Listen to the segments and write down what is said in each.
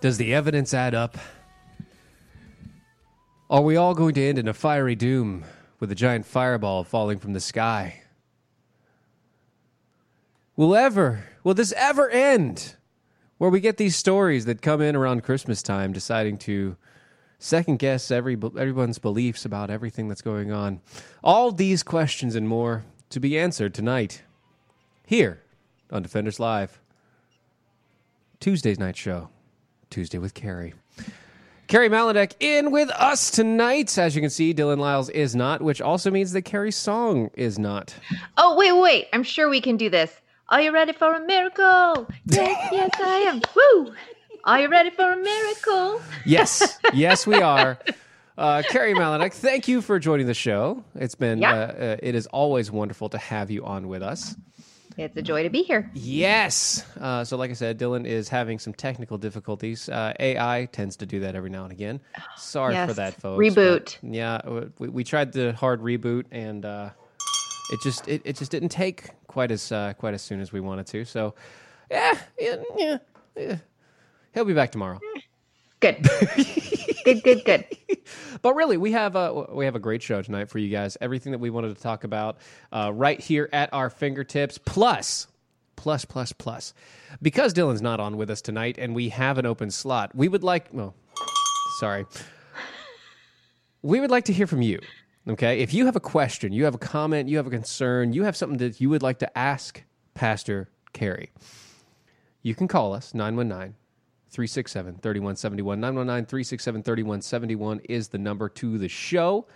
Does the evidence add up? Are we all going to end in a fiery doom with a giant fireball falling from the sky? Will ever, will this ever end? Where we get these stories that come in around Christmas time deciding to second guess every everyone's beliefs about everything that's going on. All these questions and more to be answered tonight here on Defenders Live. Tuesday's night show. Tuesday with Carrie. Carrie Maladek in with us tonight. As you can see, Dylan Lyles is not, which also means that Carrie's song is not. Oh, wait, wait. I'm sure we can do this. Are you ready for a miracle? Yes, yes, I am. Woo! Are you ready for a miracle? Yes, yes, we are. Uh, Carrie Maladek, thank you for joining the show. It's been, Yeah. uh, uh, it is always wonderful to have you on with us. It's a joy to be here. Yes. Uh, so, like I said, Dylan is having some technical difficulties. Uh, AI tends to do that every now and again. Sorry for that, folks. Reboot. yeah, we, we tried the hard reboot, and uh, it just it, it just didn't take quite as uh, quite as soon as we wanted to. So, yeah, yeah, yeah, yeah. he'll be back tomorrow. Good. good, good, good. But really, we have a we have a great show tonight for you guys. Everything that we wanted to talk about uh, right here at our fingertips. Plus, plus, plus, plus. Because Dylan's not on with us tonight, and we have an open slot, we would like. Well, sorry. We would like to hear from you. Okay, if you have a question, you have a comment, you have a concern, you have something that you would like to ask Pastor Carey, you can call us 919 367 3171. 919 367 3171 is the number to the show.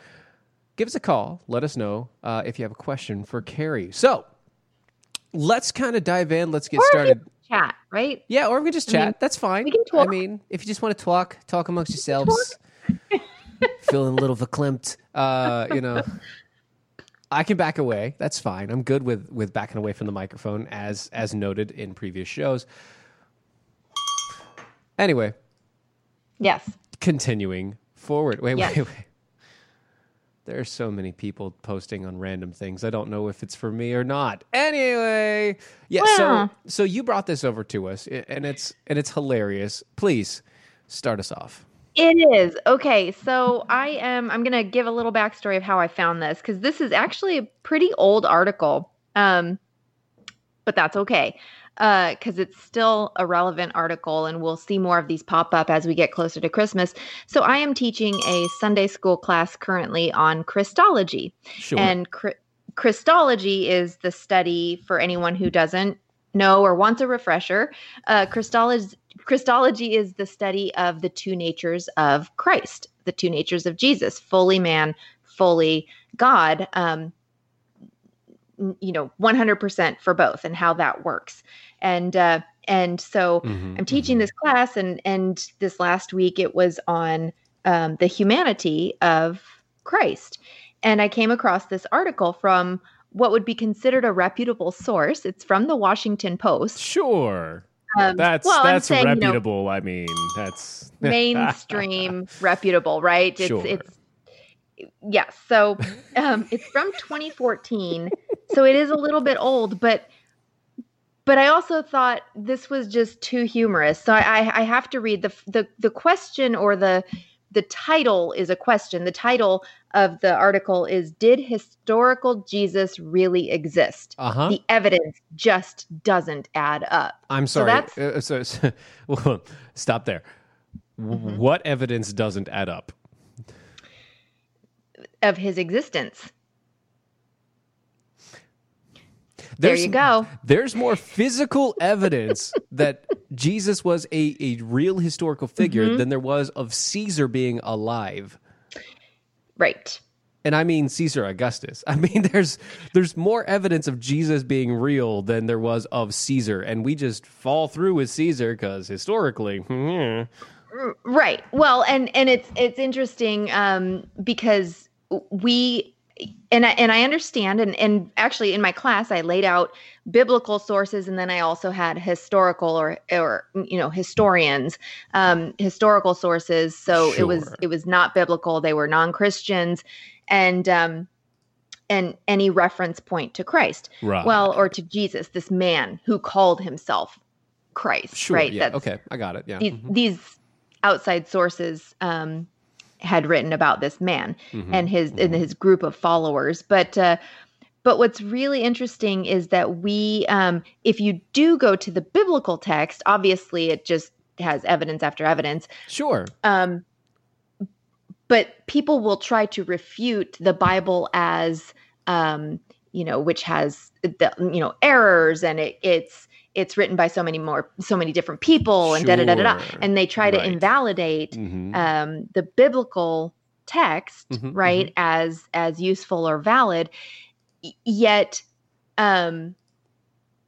Give us a call. Let us know uh, if you have a question for Carrie. So let's kind of dive in. Let's get Or started. chat, right? Yeah, or we can just I chat. mean, That's fine. we can talk. I mean, if you just want to talk, talk amongst yourselves, feeling a little verklempt, uh, you know, I can back away. That's fine. I'm good with with backing away from the microphone, as as noted in previous shows. Anyway, Yes. continuing forward. Wait, Yes. wait, wait. are so many people posting on random things. I don't know if it's for me or not. Anyway, yeah. So, so you brought this over to us, and it's and it's hilarious. Please start us off. It is. Okay, so I am I'm going to give a little backstory of how I found this cuz this is actually a pretty old article. Um but that's okay. Uh cuz it's still a relevant article and we'll see more of these pop up as we get closer to Christmas. So I am teaching a Sunday school class currently on Christology. Sure. And Chri- Christology is the study for anyone who doesn't know or wants a refresher. Uh, Christology, Christology is the study of the two natures of Christ, the two natures of Jesus, fully man, fully God. Um, you know, 100% for both and how that works. And, uh, and so Mhm, I'm teaching this class, and and this last week it was on um, the humanity of Christ, and I came across this article from what would be considered a reputable source. It's from the Washington Post. Sure. Um, That's well, that's saying, you know, reputable. I mean, that's mainstream reputable, right? It's Sure. it's yes. So um, it's from 2014, so it is a little bit old, but but I also thought this was just too humorous. So I, I, have to read the the the question or the the title is a question. The title of the article is "Did historical Jesus really exist?" Uh huh. The evidence just doesn't add up. I'm so sorry. that's- Uh, so, so- well, stop there. Mm-hmm. What evidence doesn't add up? Of his existence. There's, there you go. There's more physical evidence that Jesus was a, a real historical figure Mm-hmm. than there was of Caesar being alive. Right. And I mean Caesar Augustus. I mean there's there's more evidence of Jesus being real than there was of Caesar and we just fall through with Caesar cuz historically hmm, Right. Well, and and it's it's interesting um, because we and I, and I understand and and actually in my class I laid out biblical sources and then I also had historical or or you know historians um, historical sources. So it was it was not biblical. They were non Christians and um, and any reference point to Christ. Right. Well, or to Jesus, this man who called himself Christ. sure. Right. Yeah. That's- okay. I got it. Yeah. these, Mhm. these outside sources um, had written about this man Mm-hmm. and his and his group of followers. But uh, but what's really interesting is that we, um, if you do go to the biblical text, obviously it just has evidence after evidence. Sure. Um, but people will try to refute the Bible as, um, you know, which has the you know errors and it, it's it's written by so many more so many different people and da da da da da, and they try to Right. invalidate Mhm. um, the biblical text, Mhm, right, as as useful or valid. Yet, um,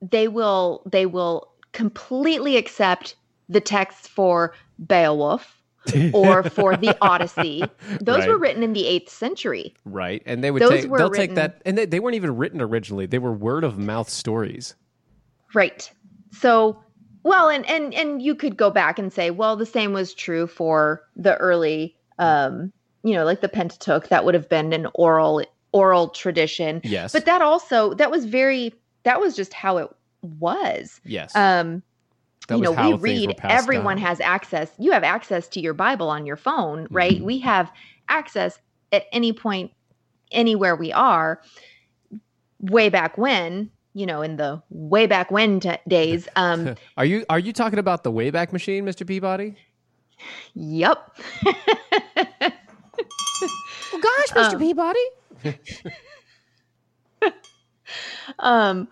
they will they will completely accept the texts for Beowulf or for the Odyssey. Those were written in the eighth century. Right. And they would Those take they'll written- take that and they, they weren't even written originally. They were word of mouth stories. Right. So, well, and and and you could go back and say, well, the same was true for the early, um, you know, like the Pentateuch. That would have been an oral oral tradition. Yes. But that also that was very that was just how it was. yes. Um, That you know, we read. Everyone down. has access. You have access to your Bible on your phone, right? Mm-hmm. We have access at any point, anywhere we are. Way back when, you know, in the way back when t- days. Um, Are you are you talking about the Wayback Machine, Mr. Peabody? Yep. Oh gosh, Mr. Um, Peabody. um,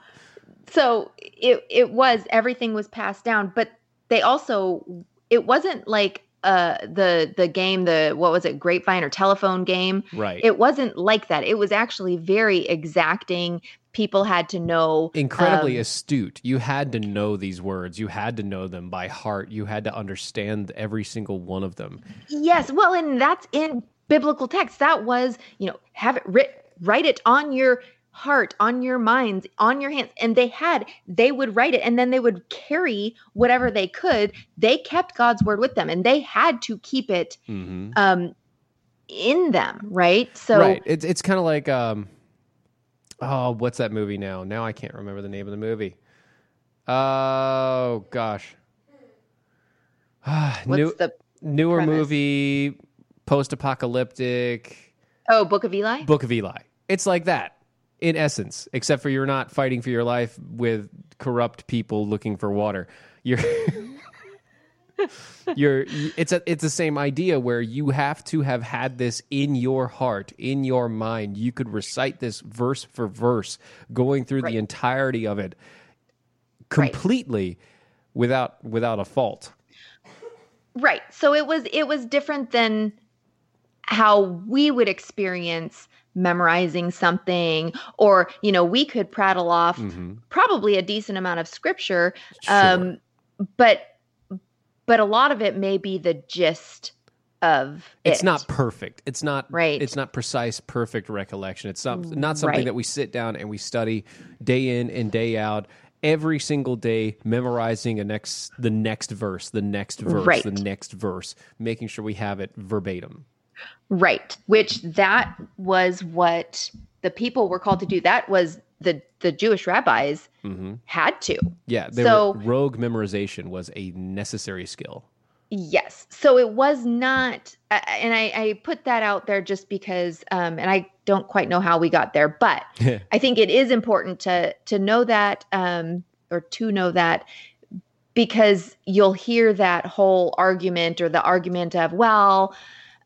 so it it was everything was passed down, but they also it wasn't like uh the the game the what was it grapevine or telephone game Right. it wasn't like that it was actually very exacting people had to know Incredibly um, astute. You had to know these words. You had to know them by heart. You had to understand every single one of them. Yes, well, and that's in biblical text. That was, you know, have it writ, write it on your heart, on your minds, on your hands. And they had, they would write it and then they would carry whatever they could. They kept God's word with them and they had to keep it hmm um in them, right? So right. It's it's kind of like um, oh, what's that movie now? Now I can't remember the name of the movie. Oh gosh. what's New, the newer premise? movie, post-apocalyptic. Oh, Book of Eli? Book of Eli. It's like that in essence, except for you're not fighting for your life with corrupt people looking for water. You're you're it's a it's the same idea where you have to have had this in your heart, in your mind. You could recite this verse for verse, going through Right. the entirety of it completely without without a fault. Right. So it was it was different than how we would experience memorizing something or you know we could prattle off Mm-hmm. probably a decent amount of scripture um but but a lot of it may be the gist of it's it. not perfect. It's not Right. It's not precise, perfect recollection. It's not mm, not something Right. that we sit down and we study day in and day out, every single day, memorizing a next the next verse, the next verse, Right. the next verse, making sure we have it verbatim. Right. Which that was what the people were called to do. That was the the Jewish rabbis had to. Yeah, So- were, rogue memorization was a necessary skill. Yes. So it was not, and I, I put that out there just because, um, and I don't quite know how we got there, but I think it is important to to know that, um, or to know that, because you'll hear that whole argument or the argument of, well,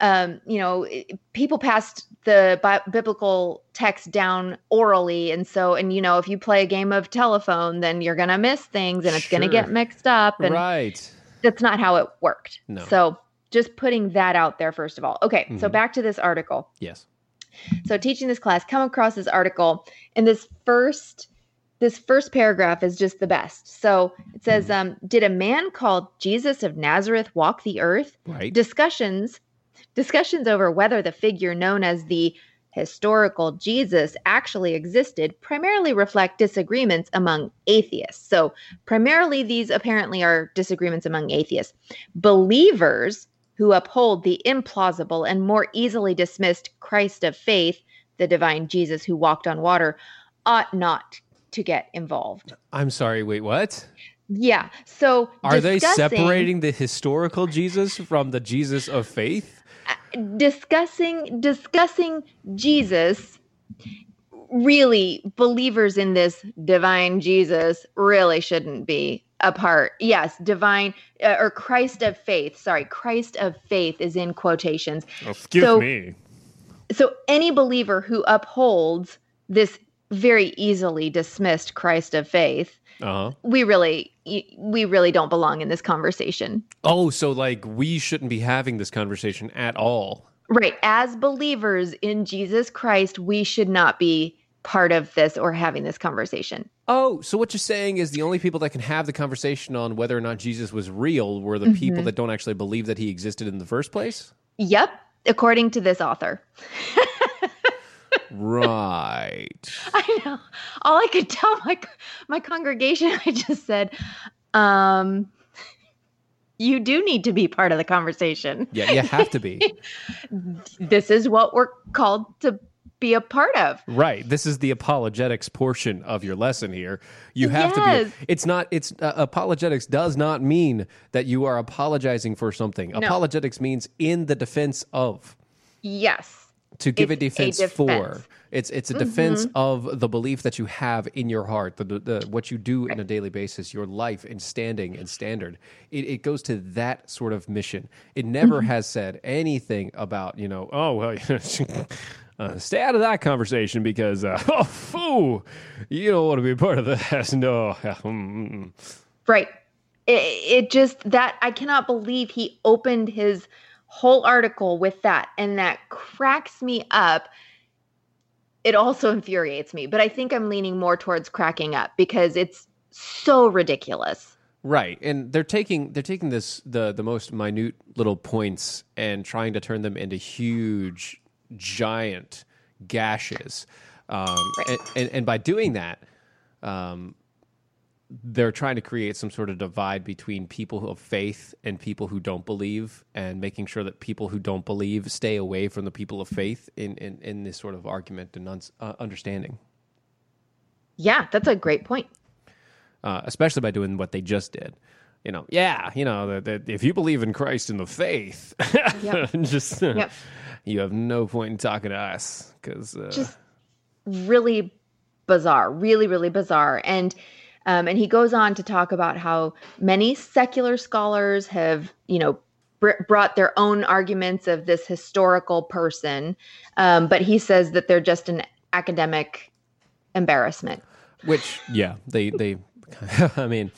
um, you know, people passed the bi- biblical text down orally, and so, and you know, if you play a game of telephone, then you're gonna miss things, and it's gonna get mixed up, and right. that's not how it worked. No. So just putting that out there first of all. Okay, so Mhm. back to this article. Yes. So teaching this class, come across this article, and this first this first paragraph is just the best. So it says, um, "Did a man called Jesus of Nazareth walk the earth?" Right. Discussions discussions over whether the figure known as the historical Jesus actually existed primarily reflect disagreements among atheists. So, primarily, these apparently are disagreements among atheists. Believers who uphold the implausible and more easily dismissed Christ of faith, the divine Jesus who walked on water, ought not to get involved. I'm sorry. Wait, what? Yeah. So, Are they separating the historical Jesus from the Jesus of faith? Discussing discussing Jesus really believers in this divine Jesus really shouldn't be a part. Yes, divine uh, or Christ of faith. Sorry, Christ of faith is in quotations. Excuse So- me. So any believer who upholds this very easily dismissed Christ of faith, Uh huh. we really we really don't belong in this conversation. Oh, so like we shouldn't be having this conversation at all. Right. As believers in Jesus Christ, we should not be part of this or having this conversation. Oh, so what you're saying is the only people that can have the conversation on whether or not Jesus was real were the people that don't actually believe that he existed in the first place? Yep. According to this author. right. I know. All I could tell my my congregation, I just said, um, you do need to be part of the conversation. Yeah, you have to be. This is what we're called to be a part of. Right. This is the apologetics portion of your lesson here. You have Yes. to be. It's not. It's uh, apologetics does not mean that you are apologizing for something. Apologetics means in the defense of Yes. To give a It's a defense, defense. for. It's it's a mm-hmm. defense of the belief that you have in your heart, the, the, the what you do on a daily basis, your life and standing and standard. It, it goes to that sort of mission. It never mm-hmm. has said anything about you know oh well. Uh, stay out of that conversation because uh, oh foo, you don't want to be a part of that. No, mm, mm, mm. Right. It, it just that I cannot believe he opened his whole article with that, and that cracks me up. It also infuriates me, but I think I'm leaning more towards cracking up because it's so ridiculous. Right, and they're taking they're taking this the the most minute little points and trying to turn them into huge, giant gashes, um, and, and and by doing that, um, they're trying to create some sort of divide between people of faith and people who don't believe, and making sure that people who don't believe stay away from the people of faith in in, in this sort of argument and uns- uh, understanding. Yeah, that's a great point. uh, especially by doing what they just did. You know, yeah, you know, that, that if you believe in Christ and the faith, Yep. just uh, Yep. you have no point in talking to us because uh, Just really bizarre, really, really bizarre. And um, and he goes on to talk about how many secular scholars have, you know, br- brought their own arguments of this historical person, um, but he says that they're just an academic embarrassment. which yeah, they they, I mean,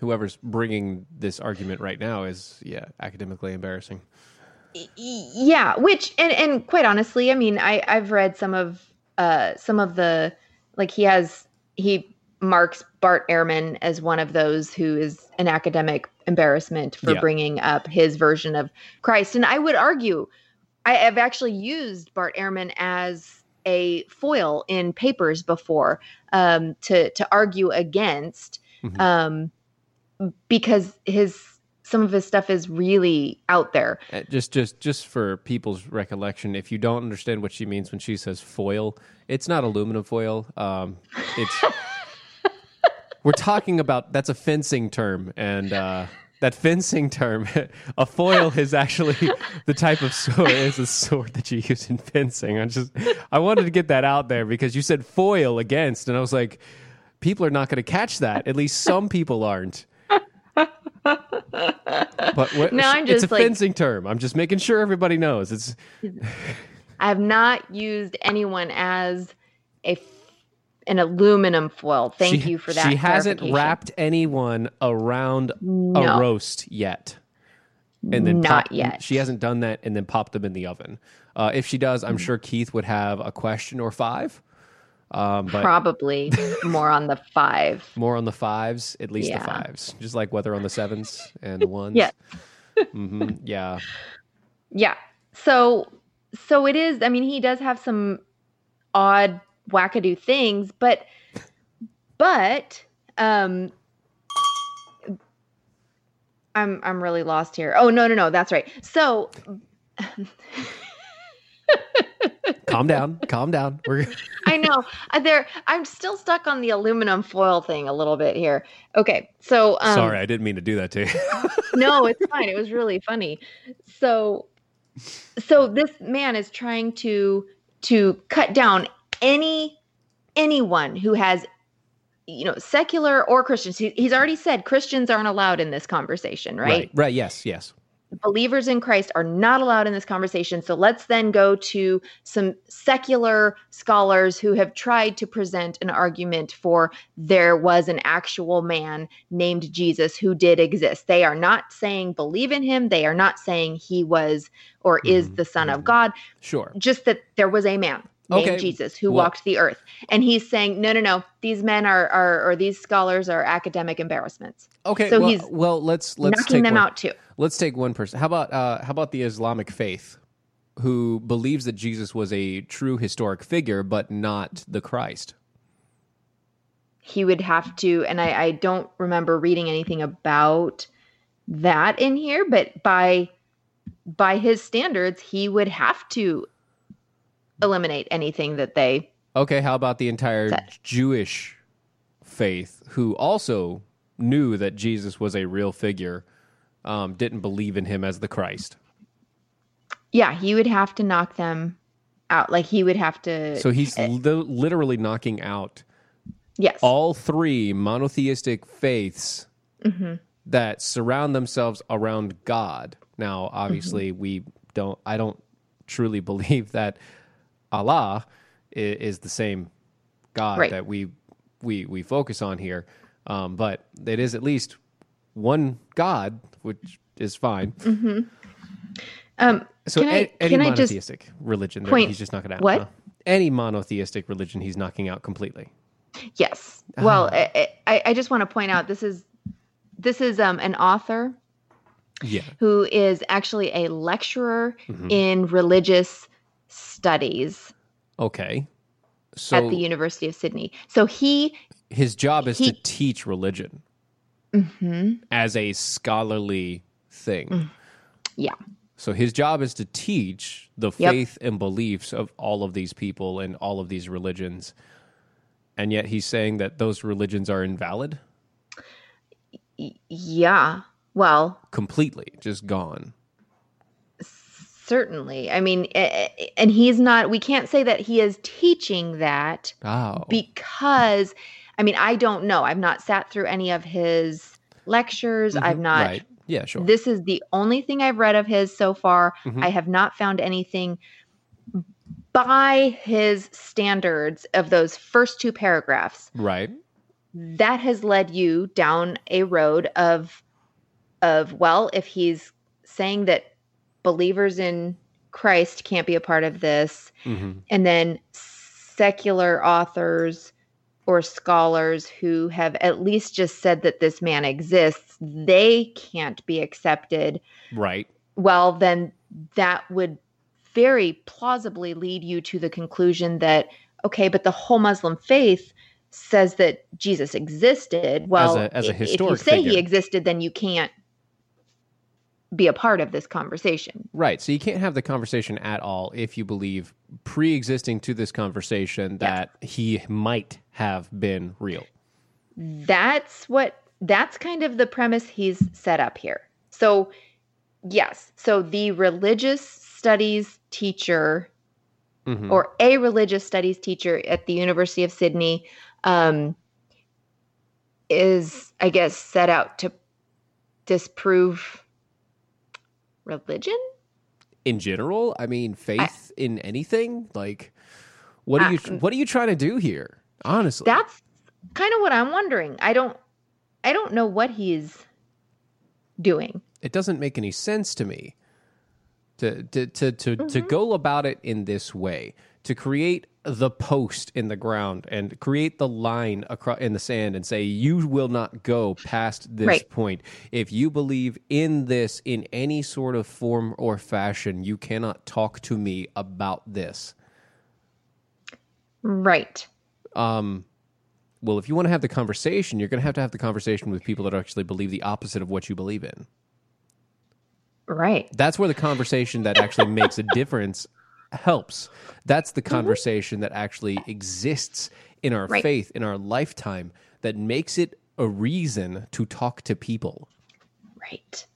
whoever's bringing this argument right now is yeah academically embarrassing. Yeah which and and quite honestly i mean i i've read some of uh some of the like he has he marks Bart Ehrman as one of those who is an academic embarrassment for Yeah. bringing up his version of Christ. And I would argue, I have actually used Bart Ehrman as a foil in papers before um, to to argue against, Mhm. um, because his some of his stuff is really out there. Uh, Just, just, just for people's recollection, if you don't understand what she means when she says foil, it's not aluminum foil. Um, it's we're talking about that's a fencing term, and uh, that fencing term, a foil is actually the type of sword is a sword that you use in fencing. I just, I wanted to get that out there because you said foil against, and I was like, people are not going to catch that. At least some people aren't. But what, No, I'm just it's a like- fencing term. I'm just making sure everybody knows. It's I have not used anyone as a an aluminum foil. Thank she, you for that. She hasn't wrapped anyone around No. a roast yet. And then Not pop- yet. She hasn't done that and then popped them in the oven. Uh, if she does, Mm-hmm. I'm sure Keith would have a question or five. Um, but Probably more on the five. more on the fives, at least the fives. Just like whether on the sevens and the ones. Yes. hmm Yeah. Yeah. So so it is. I mean, he does have some odd wackadoo things, but but um I'm I'm really lost here. Oh no no no, that's right. So calm down. Calm down. We're I know uh, there. I'm still stuck on the aluminum foil thing a little bit here. Okay, so um, sorry. I didn't mean to do that to you. no, it's fine. It was really funny. So so this man is trying to to cut down any anyone who has you know secular or Christians. He, he's already said Christians aren't allowed in this conversation, right? right. Right. Yes. Yes. Believers in Christ are not allowed in this conversation. So let's then go to some secular scholars who have tried to present an argument for there was an actual man named Jesus who did exist. They are not saying believe in him, they are not saying he was or is Mhm, the Son of God, Sure. just that there was a man named Okay, Jesus who well- walked the earth. And he's saying, no, no, no, these men are, are or these scholars are academic embarrassments. Okay. So well, he's well, let's let's knocking take them one. out too. Let's take one person. How about uh, how about the Islamic faith, who believes that Jesus was a true historic figure, but not the Christ? he would have to and I, I don't remember reading anything about that in here but by by his standards he would have to eliminate anything that they Okay. How about the entire That- Jewish faith, who also knew that Jesus was a real figure, um, didn't believe in him as the Christ? yeah he would have to knock them out like he would have to So he's li- literally knocking out yes all three monotheistic faiths Mhm. that surround themselves around God. Now, Mm-hmm. obviously, we don't. I don't truly believe that Allah i- is the same God Right. that we we we focus on here. Um, but it is at least one God, which is fine. um So Can I- a- any can I just monotheistic religion, point- he's just knocking out. what? huh? Any monotheistic religion, he's knocking out completely. yes well Ah. I, I i just want to point out this is this is um an author Yeah. who is actually a lecturer Mhm. in religious studies Okay. So at the University of Sydney. So he, his job is to teach religion Mhm. as a scholarly thing. Mm. yeah, So his job is to teach the Yep. faith and beliefs of all of these people and all of these religions. And yet he's saying that those religions are invalid yeah. Well, completely, just gone. Certainly. I mean, a- a- and he's not. We can't say that he is teaching that Oh. because, I mean, I don't know. I've not sat through any of his lectures. I've Mhm. not. Right. Yeah, sure. This is the only thing I've read of his so far. Mhm. I have not found anything by his standards of those first two paragraphs right. that has led you down a road of of well if he's saying that believers in Christ can't be a part of this hmm and then secular authors or scholars who have at least just said that this man exists, they can't be accepted, Right. well, then that would very plausibly lead you to the conclusion that, okay, but the whole Muslim faith says that Jesus existed. Well, a- as a i- if you historic say he existed, then you can't be a part of this conversation. Right. So you can't have the conversation at all if you believe pre existing to this conversation that he might have been real. that's what that's kind of the premise he's set up here so yes so the religious studies teacher Mhm. or a religious studies teacher at the university of sydney um, is i guess set out to disprove religion In general, I mean, faith in anything? Like, what are you Uh, what are you trying to do here? Honestly. that's kind of what i'm wondering i don't i don't know what he's doing it doesn't make any sense to me to to to to, Mm-hmm. to go about it in this way to create the post in the ground and create the line across in the sand and say you will not go past this Right. point. If you believe in this in any sort of form or fashion you cannot talk to me about this. Right. Um well if you want to have the conversation you're going to have to have the conversation with people that actually believe the opposite of what you believe in. Right. That's where the conversation that actually makes a difference helps. That's the conversation that actually exists in our Right. faith, in our lifetime, that makes it a reason to talk to people. Right.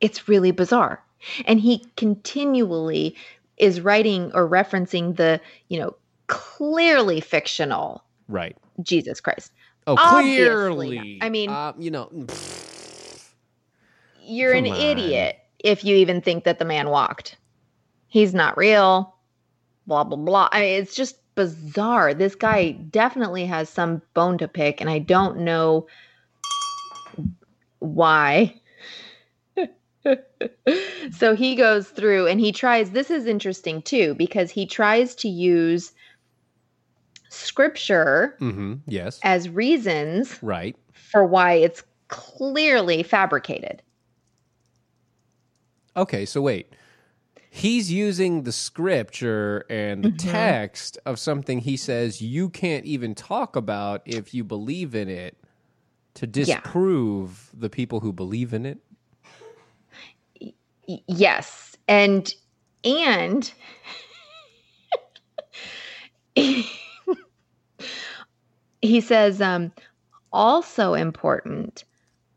It's really bizarre. And he continually is writing or referencing the, you know, clearly fictional Right. Jesus Christ. Oh, Obviously clearly. not. I mean- uh, you know, You're an on. idiot if you even think that the man walked. He's not real. Blah blah blah. I mean, it's just bizarre. This guy definitely has some bone to pick, and I don't know why. so he goes through and he tries. This is interesting too because he tries to use scripture hmm yes, as reasons right. for why it's clearly fabricated. Okay, so wait. He's using the scripture and the Mm-hmm. text of something he says you can't even talk about if you believe in it to disprove the people who believe in it. Yes and and he says um also important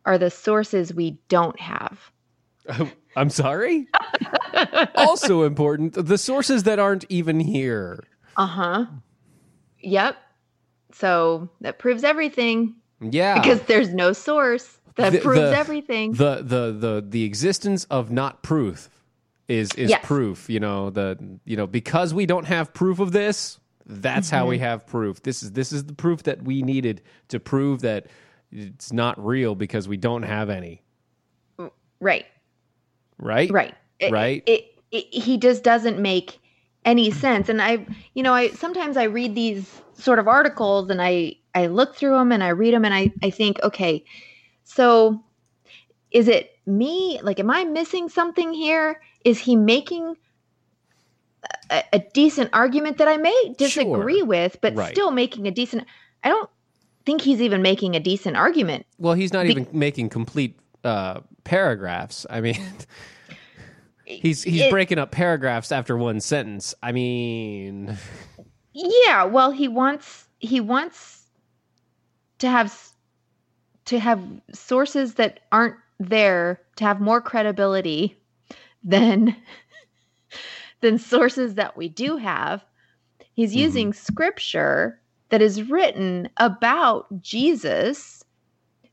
are the sources we don't have I'm sorry? also important, the sources that aren't even here. uh-huh yep so that proves everything Yeah. because there's no source that The- proves the- everything the the the the existence of not proof is is Yes. proof you know the you know because we don't have proof of this that's how Mm-hmm. we have proof this is this is the proof that we needed to prove that it's not real because we don't have any right right right It- Right? it, it, he just doesn't make any sense and i you know i sometimes i read these sort of articles and i i look through them and i read them and i i think okay so is it me like am i missing something here is he making a, a decent argument that i may disagree Sure. with but Right. still making a decent i don't think he's even making a decent argument well he's not Be- even making complete uh paragraphs. I mean he's he's It- breaking up paragraphs after one sentence. I mean Yeah, well, he wants he wants to have to have sources that aren't there to have more credibility than than sources that we do have. He's mm-hmm. using scripture that is written about Jesus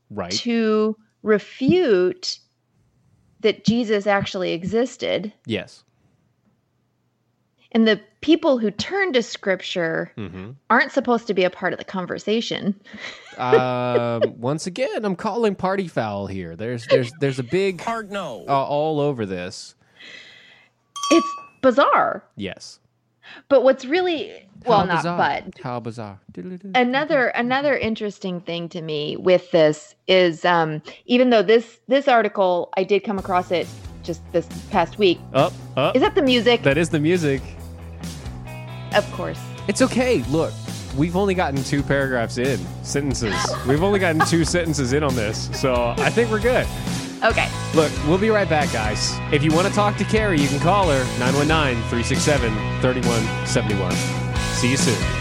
right. to refute that Jesus actually existed. yes And the people who turn to scripture hmm aren't supposed to be a part of the conversation. um, once again, I'm calling party foul here. There's there's there's a big Hard no. uh, all over this. It's bizarre. Yes. But what's really well, How not bizarre. but How bizarre. Another another interesting thing to me with this is um even though this this article I did come across it just this past week. Up, up. Is that the music? that is the music. of course. It's okay. Look, we've only gotten two paragraphs in, sentences. We've only gotten two sentences in on this, so I think we're good. Okay. Look, we'll be right back, guys. If you want to talk to Carrie, you can call her 919 367 3171. See you soon.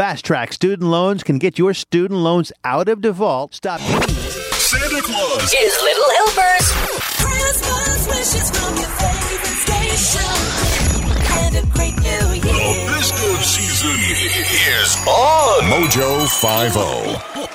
Fast Track Student Loans can get your student loans out of default. Stop Santa Claus His little helpers. Christmas wishes from your favorite station. And a great new year. this good season is on Mojo 50.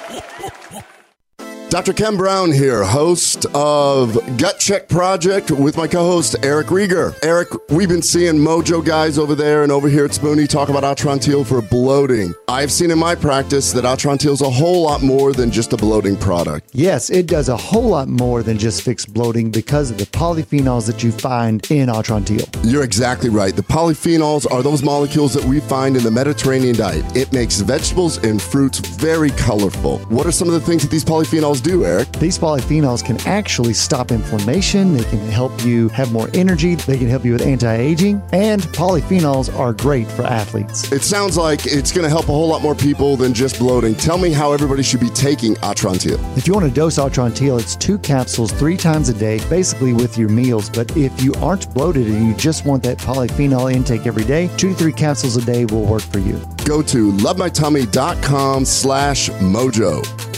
Dr. Ken Brown here, host of Gut Check Project with my co-host Eric Rieger. Eric, we've been seeing Mojo guys over there and over here at Spoonie talk about Atrantil for bloating. I've seen in my practice that Atrantil is a whole lot more than just a bloating product. Yes, it does a whole lot more than just fix bloating because of the polyphenols that you find in Atrantil. You're exactly right. The polyphenols are those molecules that we find in the Mediterranean diet. It makes vegetables and fruits very colorful. What are some of the things that these polyphenols do, Eric? These polyphenols can actually stop inflammation, they can help you have more energy, they can help you with anti aging, and polyphenols are great for athletes. It sounds like it's going to help a whole lot more people than just bloating. Tell me how everybody should be taking Atrantil. If you want to dose Atrantil, it's two capsules three times a day, basically with your meals. But if you aren't bloated and you just want that polyphenol intake every day, two to three capsules a day will work for you. Go to lovemytummy.com slash mojo.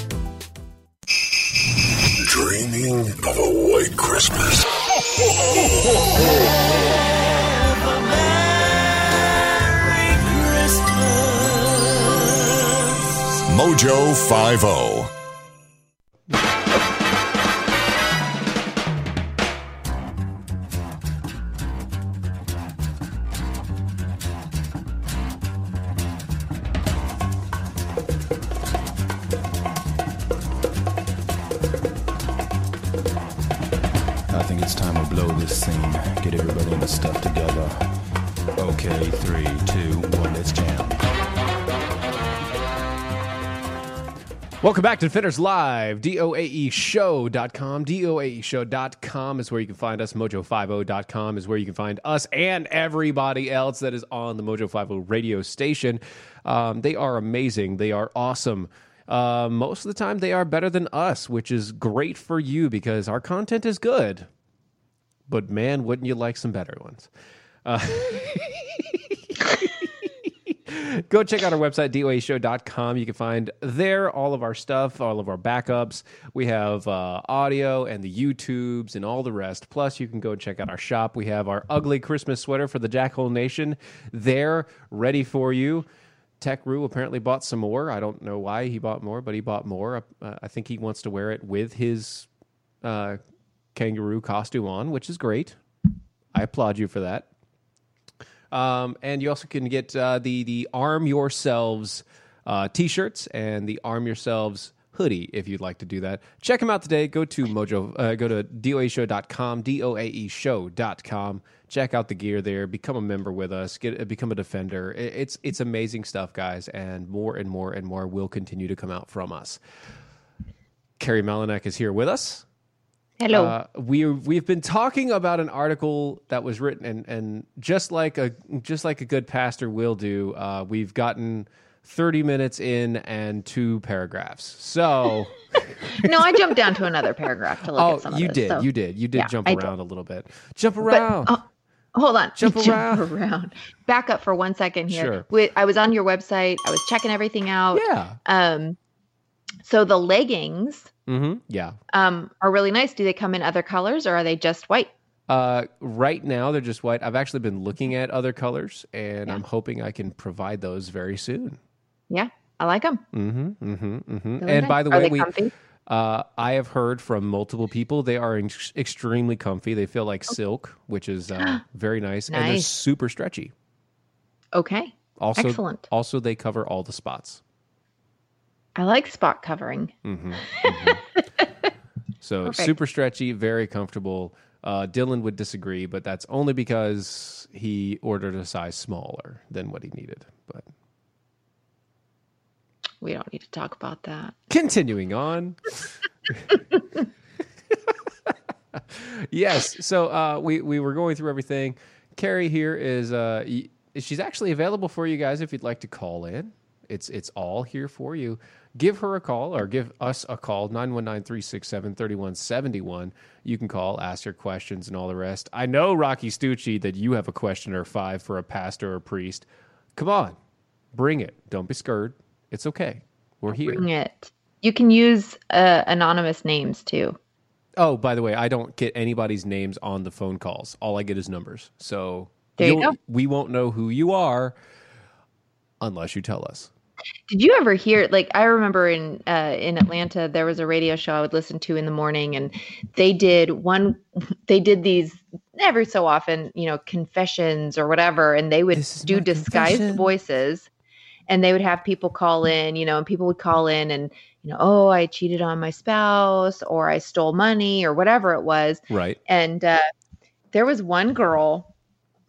Dreaming of a white Christmas. Mojo 50. Welcome back to Defenders Live, DOAEshow.com. DOAEshow.com is where you can find us. Mojo50.com is where you can find us and everybody else that is on the Mojo50 radio station. Um, they are amazing. They are awesome. Uh, most of the time, they are better than us, which is great for you because our content is good. But man, wouldn't you like some better ones? Uh, Go check out our website, doashow.com. You can find there all of our stuff, all of our backups. We have uh, audio and the YouTubes and all the rest. Plus, you can go check out our shop. We have our ugly Christmas sweater for the Jackhole Nation there, ready for you. Tech Rue apparently bought some more. I don't know why he bought more, but he bought more. Uh, I think he wants to wear it with his uh, kangaroo costume on, which is great. I applaud you for that. Um, and you also can get uh, the the Arm Yourselves uh, t-shirts and the Arm Yourselves hoodie if you'd like to do that. Check them out today. Go to Mojo. Uh, go to doaeshow.com. doaeshow.com. Check out the gear there. Become a member with us. Get uh, become a defender. It- It's it's amazing stuff, guys, and more and more and more will continue to come out from us. Carrie Malinak is here with us. Hello. Uh, we we've been talking about an article that was written, and and just like a just like a good pastor will do, uh, we've gotten thirty minutes in and two paragraphs. So, no, I jumped down to another paragraph to look oh, at some of you this, did, so- you did, you did Yeah, jump I did. around a little bit. Jump But, around. oh, hold on. Jump around. around. Back up for one second here. Sure. I was on your website. I was checking everything out. yeah. Um, so the leggings Mm-hmm. Yeah. um, are really nice. Do they come in other colors or are they just white? Uh, right now they're just white. I've actually been looking at other colors, and Yeah. I'm hoping I can provide those very soon. Yeah, I like them. Mm-hmm. Mm-hmm. Mm-hmm. Really and nice. by the Are way, they we comfy? Uh, I have heard from multiple people they are ex- extremely comfy. They feel like silk, which is uh, very nice, and they're super stretchy. Okay. Also, Excellent. Also, they cover all the spots. I like spot covering. hmm So Perfect. super stretchy, very comfortable. Uh, Dylan would disagree, but that's only because he ordered a size smaller than what he needed. But We don't need to talk about that. continuing on. yes. So uh, we we were going through everything. Carrie here is uh, she's actually available for you guys if you'd like to call in. It's it's all here for you. Give her a call or give us a call 919-367-3171. You can call, ask your questions and all the rest. I know Rocky Stucci that you have a question or five for a pastor or priest. Come on. Bring it. Don't be scared. It's okay. We're here. Bring it. You can use uh, anonymous names too. Oh, by the way, I don't get anybody's names on the phone calls. All I get is numbers. So There you go. we won't know who you are unless you tell us. Did you ever hear? Like I remember in uh, in Atlanta, there was a radio show I would listen to in the morning, and they did one. They did these every so often, you know, confessions or whatever, and they would do disguised confession. voices, and they would have people call in, you know, and people would call in and you know, oh, I cheated on my spouse, or I stole money, or whatever it was, Right. and uh, there was one girl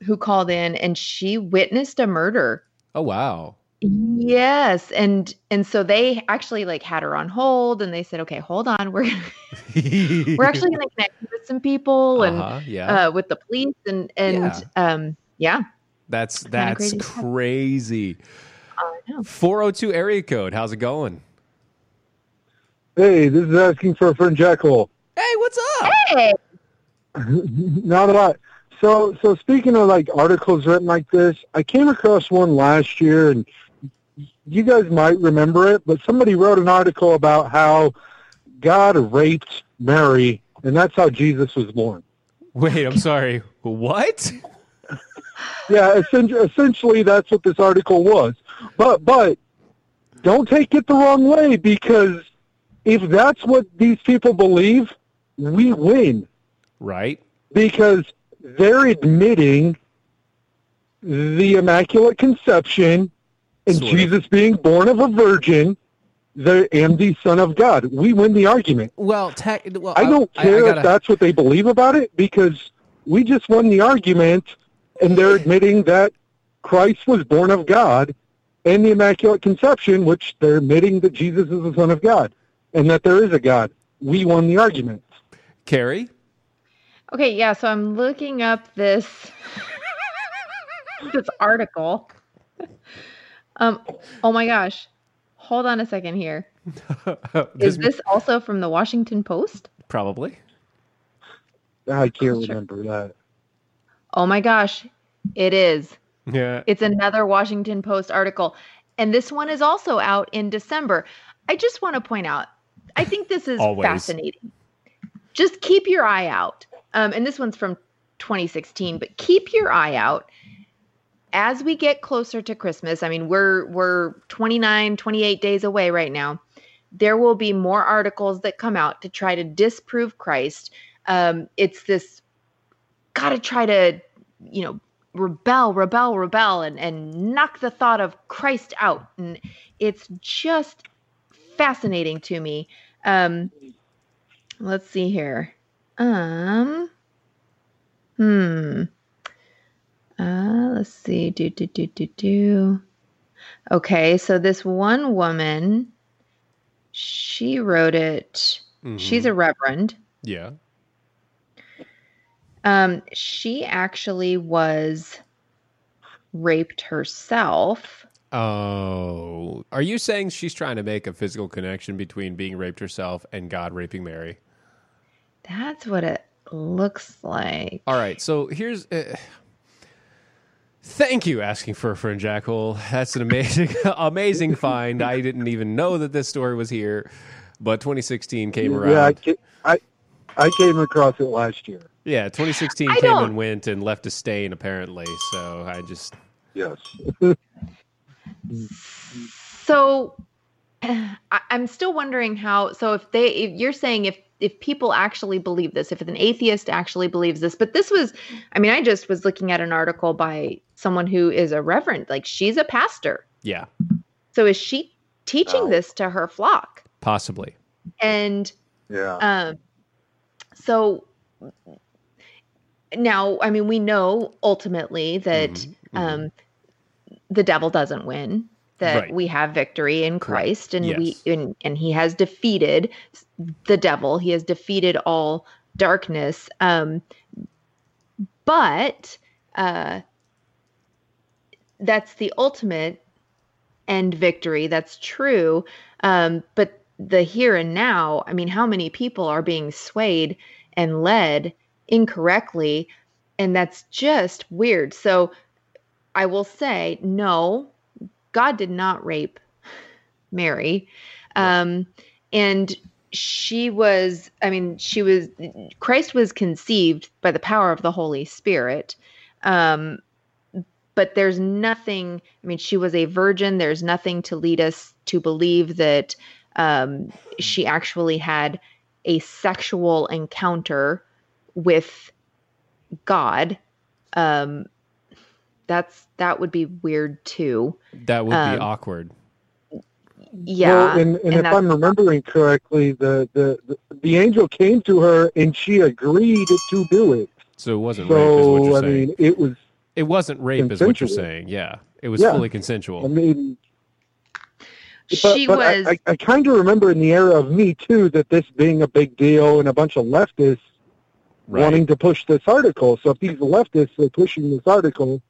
who called in, and she witnessed a murder. Oh wow. Yes, and and so they actually like had her on hold, and they said, "Okay, hold on, we're we're actually going to connect with some people and Uh-huh, yeah. uh, with the police and and Yeah. um yeah, That's kinda that's crazy stuff. crazy. 402 area code. How's it going? Hey, this is asking for a friend Jackal. Hey, what's up? Hey, Not a lot. So, so speaking of like articles written like this, I came across one last year, and you guys might remember it. But somebody wrote an article about how God raped Mary, and that's how Jesus was born. Wait, I'm sorry. What? Yeah, essen- essentially that's what this article was. But but don't take it the wrong way because if that's what these people believe, we win Right? because they're admitting the immaculate conception and Sort of. Jesus being born of a virgin the, and the son of God. We win the argument. Well, tech, well I uh, don't I- I care gotta- if that's what they believe about it because we just won the argument and they're admitting that Christ was born of God and the Immaculate Conception, which they're admitting that Jesus is the Son of God and that there is a God. We won the argument. Carrie? okay, yeah. So I'm looking up this this article. Um, oh my gosh, hold on a second here. Is this also from the Washington Post? probably? I can't remember that. Oh my gosh, it is. Yeah. It's another Washington Post article. And this one is also out in December. I just want to point out, I think this is Always. fascinating. Just keep your eye out. Um, and this one's from 2016, but keep your eye out as we get closer to Christmas. I mean, we're we're 29, 28 days away right now. There will be more articles that come out to try to disprove Christ. Um, it's this got to try to, you know, rebel, rebel, rebel, and and knock the thought of Christ out. And it's just fascinating to me. Um, let's see here. Um, hmm. Uh, let's see. Do do do do do. Okay, so this one woman, she wrote it. She's a reverend. Yeah. Um, she actually was raped herself. Oh. Are you saying she's trying to make a physical connection between being raped herself and God raping Mary? That's what it looks like. All right. So here's. Uh, thank you asking for a friend Jackal. That's an amazing, amazing find. I didn't even know that this story was here, but 2016 came around. Yeah, I, ca- I I came across it last year. Yeah, 2016 I came don't- and went and left a stain apparently. So I just Yes. So I, I'm still wondering how. So if they, if you're saying if if people actually believe this, if an atheist actually believes this, but this was, I mean, I just was looking at an article by someone who is a reverend, like she's a pastor. yeah, So is she teaching Oh. this to her flock? possibly. And Yeah. um, so now, I mean, we know ultimately that Mm-hmm, um, the devil doesn't win. That Right. we have victory in Christ, and we and, and He has defeated the devil. He has defeated all darkness. Um, but uh, that's the ultimate end victory. That's true. Um, but the here and now, I mean, how many people are being swayed and led incorrectly? And that's just weird. So I will say, no, God did not rape Mary. Um, and she was, I mean, she was, Christ was conceived by the power of the Holy Spirit. Um, but there's nothing, I mean, she was a virgin. There's nothing to lead us to believe that um, she actually had a sexual encounter with God. Um, that's that would be weird too. That would Um, be awkward. Yeah, Well, and, and if I'm remembering correctly, the, the, the, the angel came to her and she agreed to do it. So it wasn't rape, is what So, you're I saying. mean, it was, it wasn't rape, is what you're saying. Yeah, it was Yeah. fully consensual. I mean, she but was. I, I, I kind of remember in the era of Me Too that this being a big deal and a bunch of leftists Right. wanting to push this article. So if these leftists are pushing this article,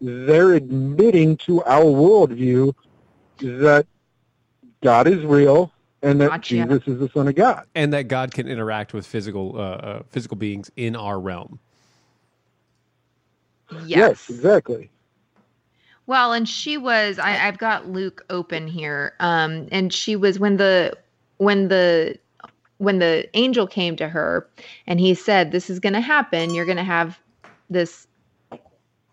they're admitting to our worldview that God is real and that Gotcha. Jesus is the Son of God. and that God can interact with physical uh, uh, physical beings in our realm. yes. exactly. Well, and she was I, I've got Luke open here. Um and she was when the when the when the angel came to her and he said, This is gonna happen, you're gonna have this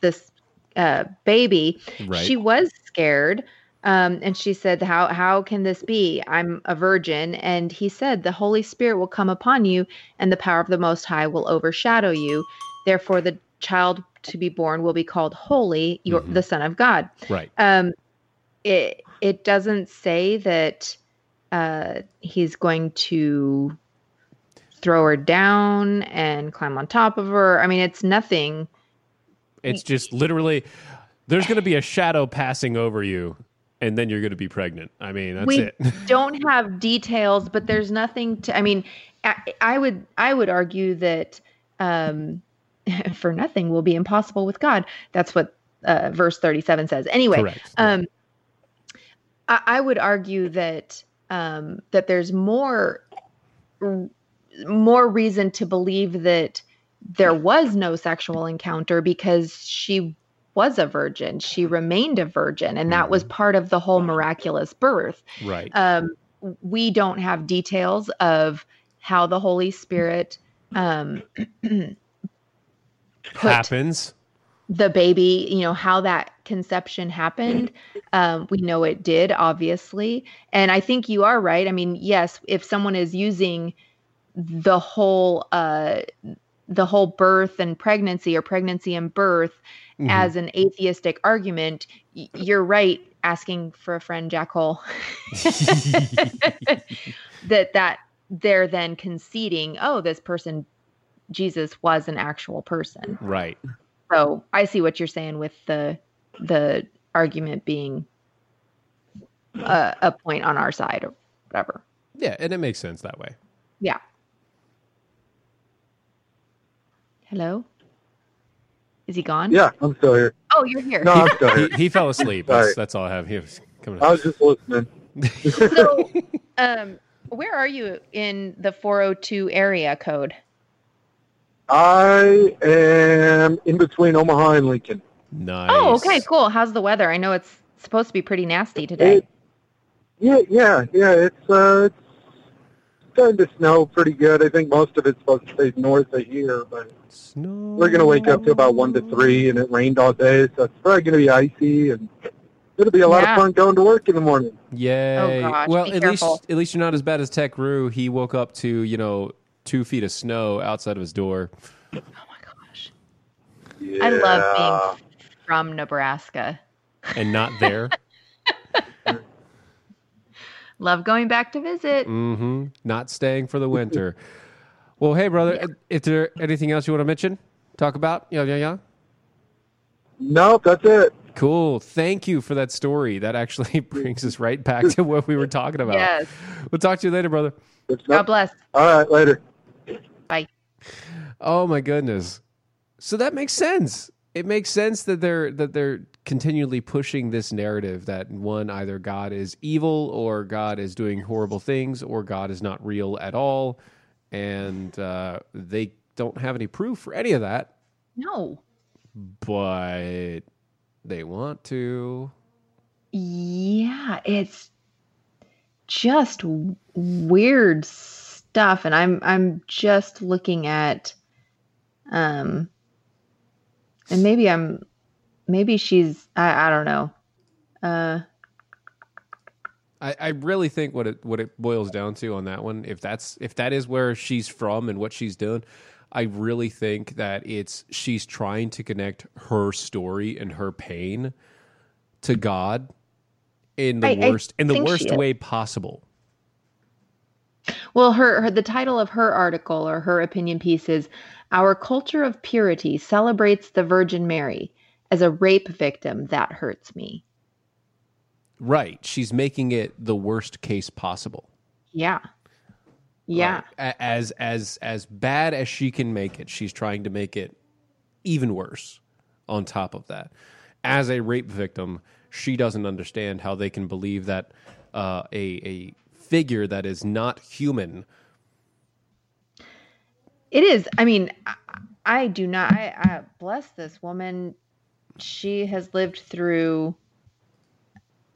this uh baby. Right. She was scared. Um, and she said, How how can this be? I'm a virgin. And he said, The Holy Spirit will come upon you, and the power of the most high will overshadow you. Therefore the child to be born will be called holy, your Mhm. the Son of God Right. um it it doesn't say that uh he's going to throw her down and climb on top of her i mean it's nothing It's just literally there's going to be a shadow passing over you, and then you're going to be pregnant. I mean, that's we it. don't have details but there's nothing to i mean I, I would i would argue that um for nothing will be impossible with god that's what uh, verse 37 says anyway Correct. um I, I would argue that um that there's more more reason to believe that there was no sexual encounter because she was a virgin she remained a virgin and that was part of the whole miraculous birth right. um, we don't have details of how the Holy Spirit um, Happens. the baby, you know, how that conception happened. Um, we know it did, obviously. And I think you are right. I mean, yes, if someone is using the whole, uh, the whole birth and pregnancy or pregnancy and birth Mhm. as an atheistic argument, y- you're right asking for a friend Jack Hole that that they're then conceding, oh, this person Jesus was an actual person. Right. So I see what you're saying with the the argument being a, a point on our side or whatever. Yeah, and it makes sense that way. Yeah. Hello. Is he gone? Yeah, I'm still here. Oh, you're here. No, I'm still He, here. he fell asleep. That's, that's all I have. He was coming I was just listening. so, um, where are you in the 402 area code? I am in between Omaha and Lincoln. Nice. Oh, okay, cool. How's the weather? I know it's supposed to be pretty nasty today. It, yeah, yeah, yeah. It's uh, it's starting to snow pretty good. I think most of it's supposed to stay north of here, but Snow. we're gonna wake up to about one to three, and it rained all day, so it's probably gonna be icy, and it'll be a lot Yeah. of fun going to work in the morning. Yay. Oh, gosh, well, be at careful. least at least you're not as bad as Tech Rue. He woke up to, you know, two feet of snow outside of his door. Oh my gosh. I love being from Nebraska. and not there. Love going back to visit. Mm-hmm. Not staying for the winter. Well, hey, brother, is there anything else you want to mention? Talk about? Yeah, yeah, yeah. Nope, that's it. Cool. Thank you for that story. That actually brings us right back to what we were talking about. Yes. We'll talk to you later, brother. God bless. All right, later. Bye. Oh my goodness. So that makes sense. It makes sense that they're that they're continually pushing this narrative that one either God is evil or God is doing horrible things or God is not real at all, and uh, they don't have any proof for any of that, No. but they want to. Yeah, it's just w- weird stuff and I'm I'm just looking at um and maybe I'm maybe she's I I don't know. Uh I, I really think what it what it boils down to on that one, if that's if that is where she's from and what she's doing, I really think that it's she's trying to connect her story and her pain to God in the I- I worst in the worst way possible. Well, her, her the title of her article or her opinion piece is "Our Culture of Purity Celebrates the Virgin Mary as a Rape Victim That Hurts Me." Right. She's making it the worst case possible. Yeah, yeah, As as as bad as she can make it, she's trying to make it even worse on top of that. As a rape victim, she doesn't understand how they can believe that uh, a a figure that is not human it is. I mean, I, I do not. I, I bless this woman. She has lived through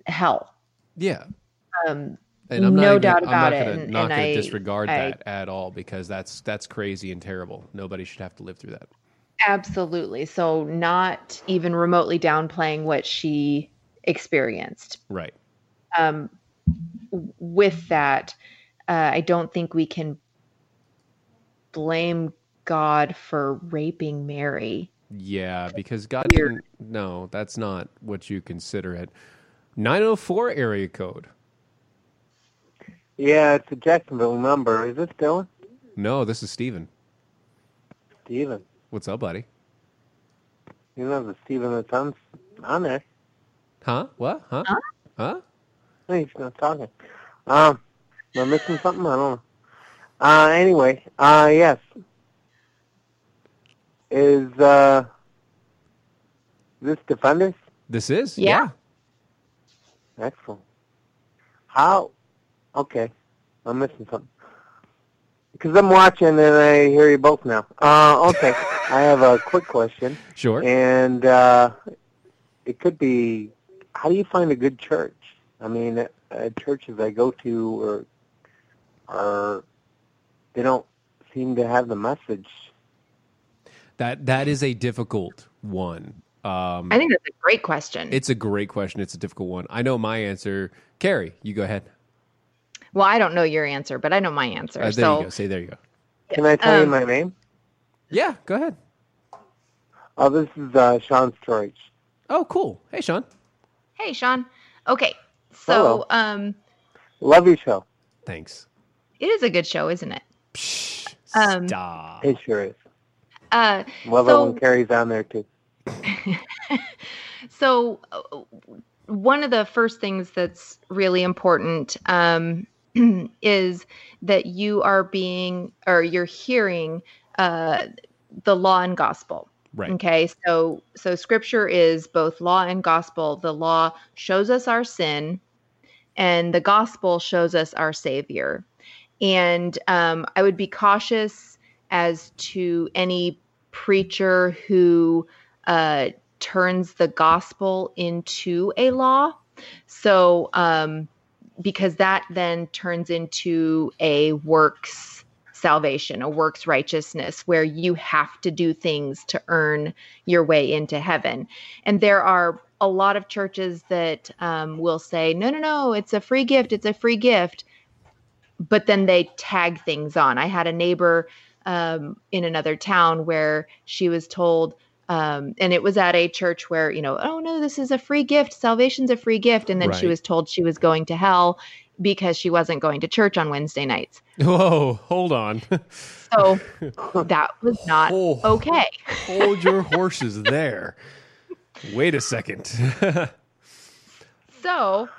hell. Yeah. Um, And I'm no not doubt I'm about not it. Gonna, and, not going to disregard I- that at all because that's that's crazy and terrible. Nobody should have to live through that. Absolutely. So, not even remotely downplaying what she experienced. Right. Um, with that, uh, I don't think we can blame God for raping Mary. Yeah, because God didn't. No, that's not what you consider it. 904 area code. Yeah, it's a Jacksonville number. Is this Dylan? No, this is Steven. Steven. What's up, buddy? You know the Steven that's on, on there. Huh? What? Huh? Huh? Hey, he's not talking. Um, am I missing something? I don't know. Uh, anyway, uh, yes. Is, uh, this Defenders? This is? Yeah. Excellent. How? Okay. I'm missing something. Because I'm watching and I hear you both now. Uh, okay. I have a quick question. Sure. And uh, it could be, how do you find a good church? I mean, uh, uh, churches I go to are, are, they don't seem to have the message. That that is a difficult one. Um, I think that's a great question. it's a great question. It's a difficult one. I know my answer. Carrie, you go ahead. well, I don't know your answer, but I know my answer. Uh, there so, you go. Say there you go. Can I tell you Um, my name? Yeah, go ahead. Oh, this is uh, Sean Storage. Oh, cool. Hey, Sean. hey, Sean. Okay. So, Hello. um, Love your show. Thanks. it is a good show, isn't it? Um, Stop. It sure is. Uh, Love so, it when Carrie's on there, too. So, uh, one of the first things that's really important um, is that you are being or you're hearing uh, the law and gospel. Right. Okay. So, so scripture is both law and gospel. The law shows us our sin, and the gospel shows us our Savior. And um, I would be cautious as to any preacher who uh, turns the gospel into a law. So, um, because that then turns into a works salvation, a works righteousness, where you have to do things to earn your way into heaven. And there are a lot of churches that um, will say, no, no, no, it's a free gift, it's a free gift. But then they tag things on. I had a neighbor um, in another town where she was told, um, and it was at a church where, you know, oh no, this is a free gift. Salvation's a free gift. And then she was told she was going to hell because she wasn't going to church on Wednesday nights. Whoa, hold on. So that was not okay. Hold your horses there. Wait a second. So,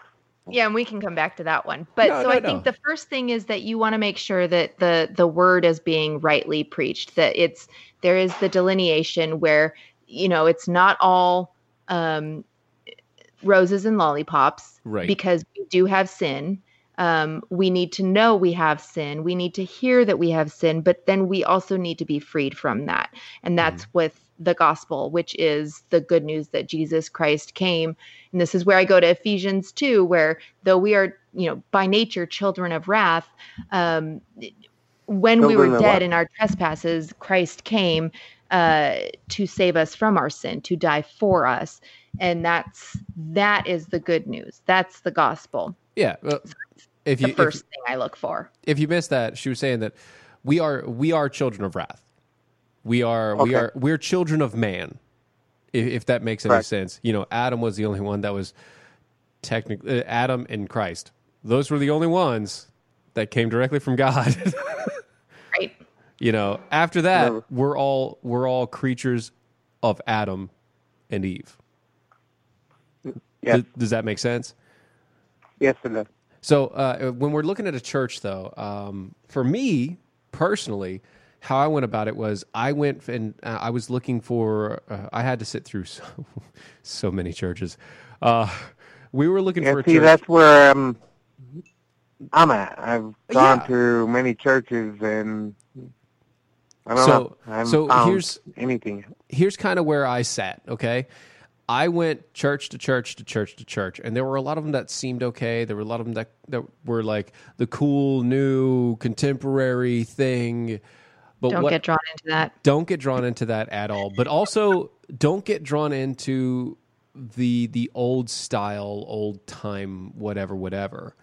yeah, and we can come back to that one. But No, so no, I think no. the first thing is that you want to make sure that the the word is being rightly preached. That it's there is the delineation where you know it's not all um, roses and lollipops, Right. Because we do have sin. Um, we need to know we have sin. We need to hear that we have sin, but then we also need to be freed from that. And that's with the gospel, which is the good news that Jesus Christ came. And this is where I go to Ephesians 2, where though we are, you know, by nature children of wrath, um, when we Children were of dead in our trespasses, Christ came uh, to save us from our sin, to die for us. And that's that is the good news. That's the gospel. yeah. well, if the you if, first thing I look for. if you missed that, she was saying that we are we are children of wrath. We are we are we're children of man. If, if that makes any Correct. sense, you know, Adam was the only one that was technically uh, Adam and Christ. Those were the only ones that came directly from God. Right. you know, after that, Never. we're all we're all creatures of Adam and Eve. Yes. Th- does that make sense? Yes, it does. So uh, when we're looking at a church, though, um, for me personally, how I went about it was I went and uh, I was looking for. Uh, I had to sit through so, so many churches. Uh, we were looking Yeah, for a see, church. that's where um, I'm at. I've gone Yeah. to many churches and I don't So- know. I so here's- anything. here's kind of where I sat. Okay, I went church to church to church to church, and there were a lot of them that seemed okay. There were a lot of them that that were like the cool new contemporary thing. But Don't what, get drawn into that. don't get drawn into that at all. But also don't get drawn into the the old style old time whatever whatever.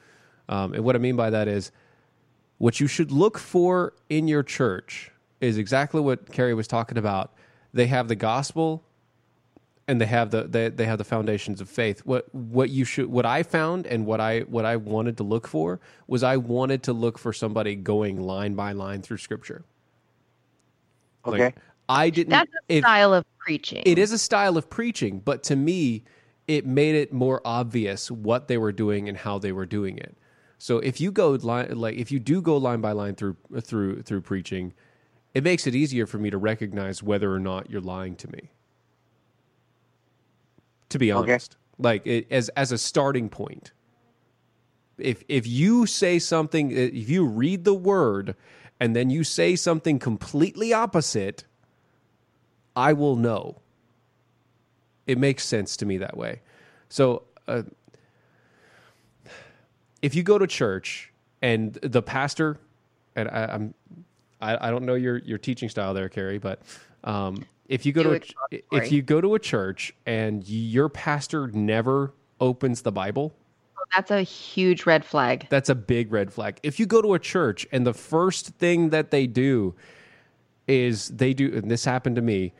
Um, and what i mean by that is what you should look for in your church is exactly what carrie was talking about. They have the gospel and they have the they, they have the foundations of faith. What what you should what i found and what i what i wanted to look for was i wanted to look for somebody going line by line through scripture like, Okay. I didn't. That's a if- style of preaching. It is a style of preaching, but to me, it made it more obvious what they were doing and how they were doing it. So if you go line, like if you do go line by line through through through preaching, it makes it easier for me to recognize whether or not you're lying to me. To be Okay. honest, like it, as as a starting point, if if you say something, if you read the word and then you say something completely opposite, I will know. It makes sense to me that way. So, uh, if you go to church and the pastor, and I, I'm, I, I don't know your your teaching style there, Carrie, but um, if you go to a, if you go to a church and your pastor never opens the Bible, Oh, that's a huge red flag. that's a big red flag. If you go to a church and the first thing that they do is they do, and this happened to me.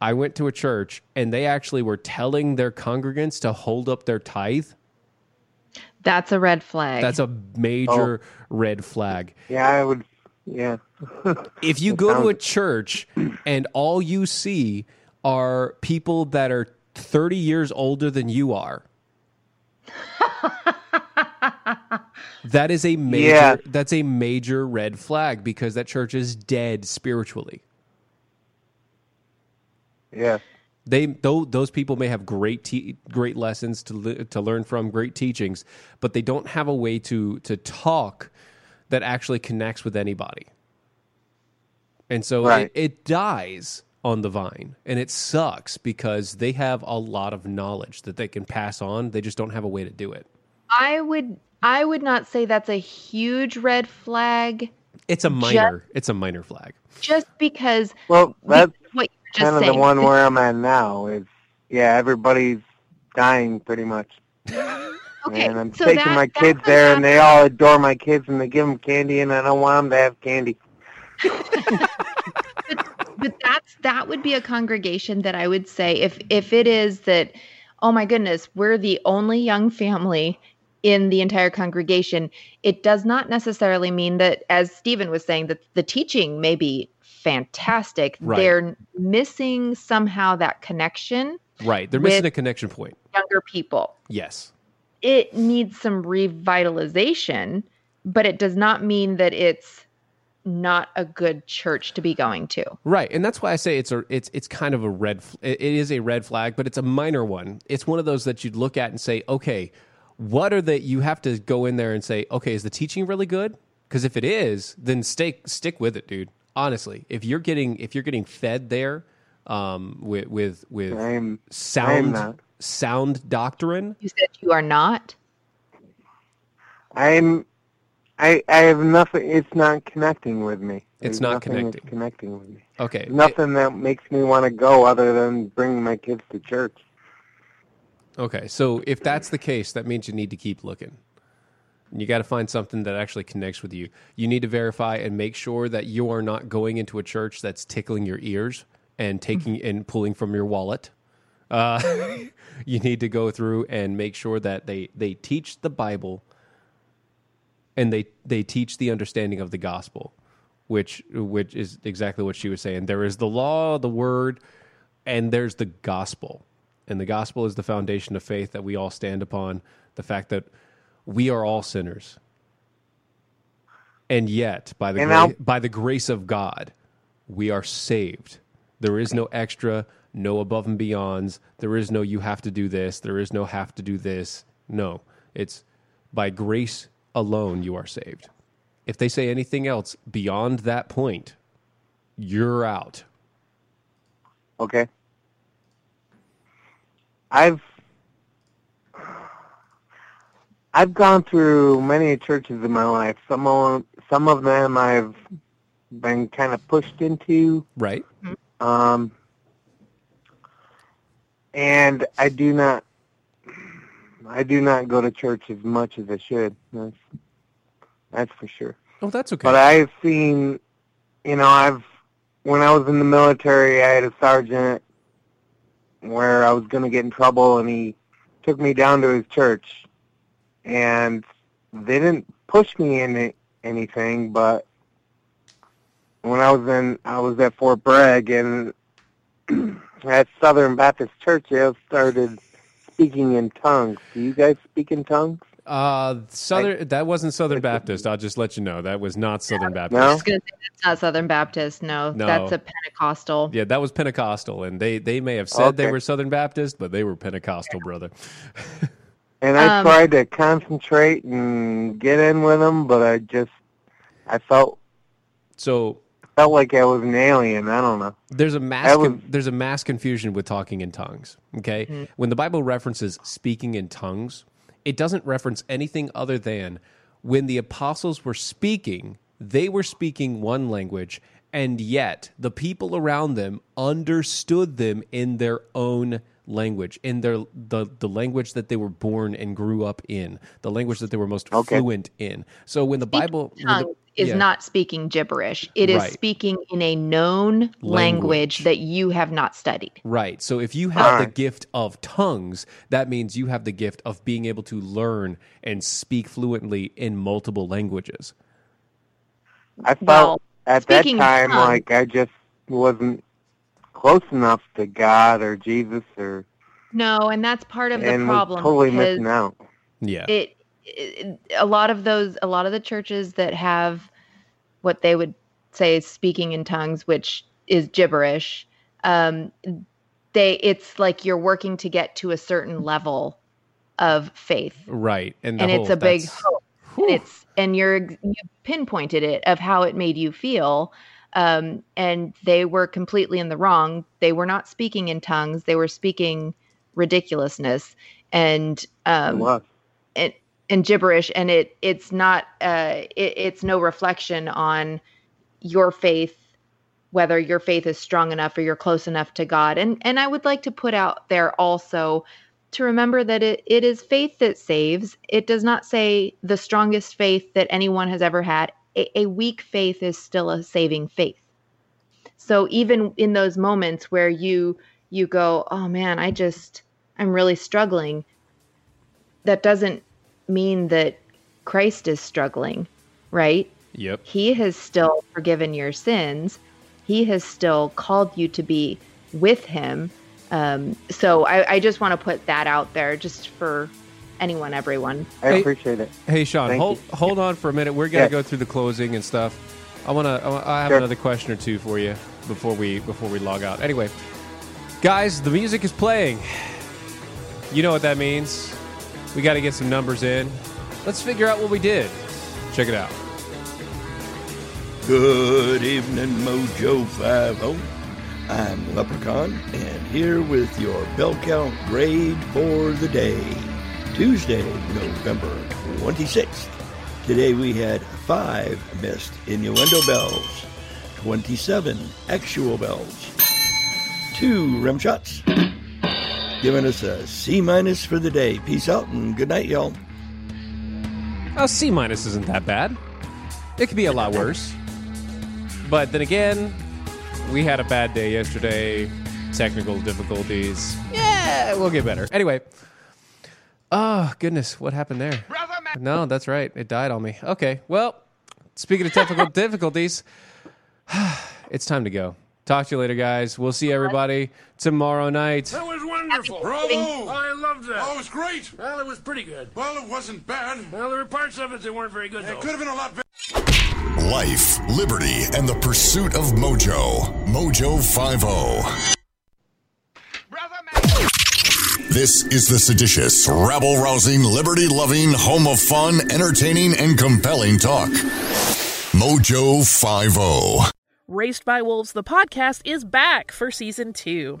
I went to a church and they actually were telling their congregants to hold up their tithe. That's a red flag. That's a major oh. red flag. Yeah, I would. Yeah. If you It go to a church and all you see are people that are 30 years older than you are, that is a major Yeah. that's a major red flag because that church is dead spiritually. Yeah. They though those people may have great te- great lessons to le- to learn from, great teachings, but they don't have a way to to talk that actually connects with anybody. And so Right. it, it dies on the vine, and it sucks because they have a lot of knowledge that they can pass on. They just don't have a way to do it. I would I would not say that's a huge red flag It's a Ju- minor. it's a minor flag. just because Well, that's what you were just kind of saying. the one where I'm at now. Is yeah, everybody's dying pretty much. Okay, and I'm so taking that- my kids a there, and they all adore my kids, and they give them candy, and I don't want them to have candy. but that's that would be a congregation that I would say if if it is that oh my goodness we're the only young family in the entire congregation, it does not necessarily mean that, as Stephen was saying, that the teaching may be fantastic. Right. They're missing somehow that connection. Right. They're missing a connection point. Younger people. Yes. It needs some revitalization, but it does not mean that it's not a good church to be going to. Right, and that's why I say it's a it's it's kind of a red. It it is a red flag, but it's a minor one. It's one of those that you'd look at and say, okay, what are the? You have to go in there and say, okay, is the teaching really good? Because if it is, then stay stick with it, dude. Honestly, if you're getting if you're getting fed there, um, with with with I'm- sound not. sound doctrine, You said you are not. I'm I I have nothing it's not connecting with me. It's not nothing that's connecting. connecting with me. okay, Nothing that makes me want to go other than bring my kids to church. Okay, so if that's the case, that means you need to keep looking. You got to find something that actually connects with you. You need to verify and make sure that you are not going into a church that's tickling your ears and taking and pulling from your wallet. Uh, you need to go through and make sure that they they teach the Bible and they they teach the understanding of the gospel, which which is exactly what she was saying. There is the law, the word, and there's the gospel. And the gospel is the foundation of faith that we all stand upon. The fact that we are all sinners. And yet, by the, gra- by the grace of God, we are saved. There is no extra, no above and beyonds. There is no you have to do this. There is no have to do this. No, it's by grace alone you are saved. If they say anything else beyond that point, you're out. Okay. I've I've gone through many churches in my life. Some of some of them I've been kind of pushed into, Right? um, and I do not I do not go to church as much as I should. That's that's for sure. Oh, that's okay. But I've seen, you know, I've when I was in the military, I had a sergeant where I was going to get in trouble, and he took me down to his church, and they didn't push me into anything, but when I was in, I was at Fort Bragg, and at Southern Baptist Church, they started speaking in tongues. Do you guys speak in tongues? Uh, Southern. that wasn't Southern Baptist. I'll just let you know that was not Southern Baptist. I was going to say that's not Southern Baptist. No, No. that's a Pentecostal. Yeah, that was Pentecostal, and they they may have said they were Southern Baptist, but they were Pentecostal, brother. And I Um, tried to concentrate and get in with them, but I just I felt So felt like I was an alien. I don't know. there's a mass was- con- there's a mass confusion with talking in tongues. Okay, Mm-hmm. when the Bible references speaking in tongues, it doesn't reference anything other than when the apostles were speaking, they were speaking one language, and yet the people around them understood them in their own language, in their the the language that they were born and grew up in, the language that they were most Okay. fluent in. So when the Bible when the- Tongue is yeah. not speaking gibberish. It is Right. speaking in a known language. Language. that you have not studied. Right. So if you have the gift of tongues, that means you have the gift of being able to learn and speak fluently in multiple languages. I felt Well, at that time tongues- like I just wasn't close enough to God or Jesus or No, and that's part of the and was problem. totally missing out. Yeah. It, it a lot of those a lot of the churches that have what they would say is speaking in tongues, which is gibberish. Um, they it's like you're working to get to a certain level of faith. right. And, the and it's whole- a big that's- hope. And it's and you're you pinpointed it of how it made you feel. Um, and they were completely in the wrong. They were not speaking in tongues. They were speaking ridiculousness and um, was. And gibberish. And it it's not uh, it, it's no reflection on your faith, whether your faith is strong enough or you're close enough to God. And and I would like to put out there also to remember that it, it is faith that saves. It does not say the strongest faith that anyone has ever had. A, a weak faith is still a saving faith. So even in those moments where you you go, oh man, I just I'm really struggling, that doesn't mean that Christ is struggling, right? Yep. He has still forgiven your sins. He has still called you to be with him. Um, so I, I just want to put that out there just for anyone, everyone. I Hey- appreciate it. Hey, Sean, Thank hold you. hold on for a minute. We're gonna Yes. go through the closing and stuff. I wanna. I I have Sure. another question or two for you before we before we log out. Anyway, guys, the music is playing. You know what that means. We got to get some numbers in. Let's figure out what we did. Check it out. Good evening, Mojo 50. I'm Leprechaun, and here with your bell count grade for the day. Tuesday, November 26th. Today we had five missed innuendo bells, 27 actual bells, two rim shots, giving us a C minus for the day. Peace out and good night, y'all. A C minus isn't that bad. It could be a lot worse. But then again, we had a bad day yesterday. Technical difficulties. Yeah, we'll get better. Anyway. Oh, goodness. What happened there? No, that's right. It died on me. Okay. Well, speaking of technical difficulties, it's time to go. Talk to you later, guys. We'll see everybody tomorrow night. That wonderful. Bravo! I loved that. Oh, it was great. Well, it was pretty good. Well, it wasn't bad. Well, there were parts of it that weren't very good, though. It could have been a lot better. Life, liberty, and the pursuit of mojo. Mojo 50. This is the seditious, rabble rousing, liberty loving, home of fun, entertaining, and compelling talk. Mojo 50. Raised by Wolves, the podcast, is back for season two.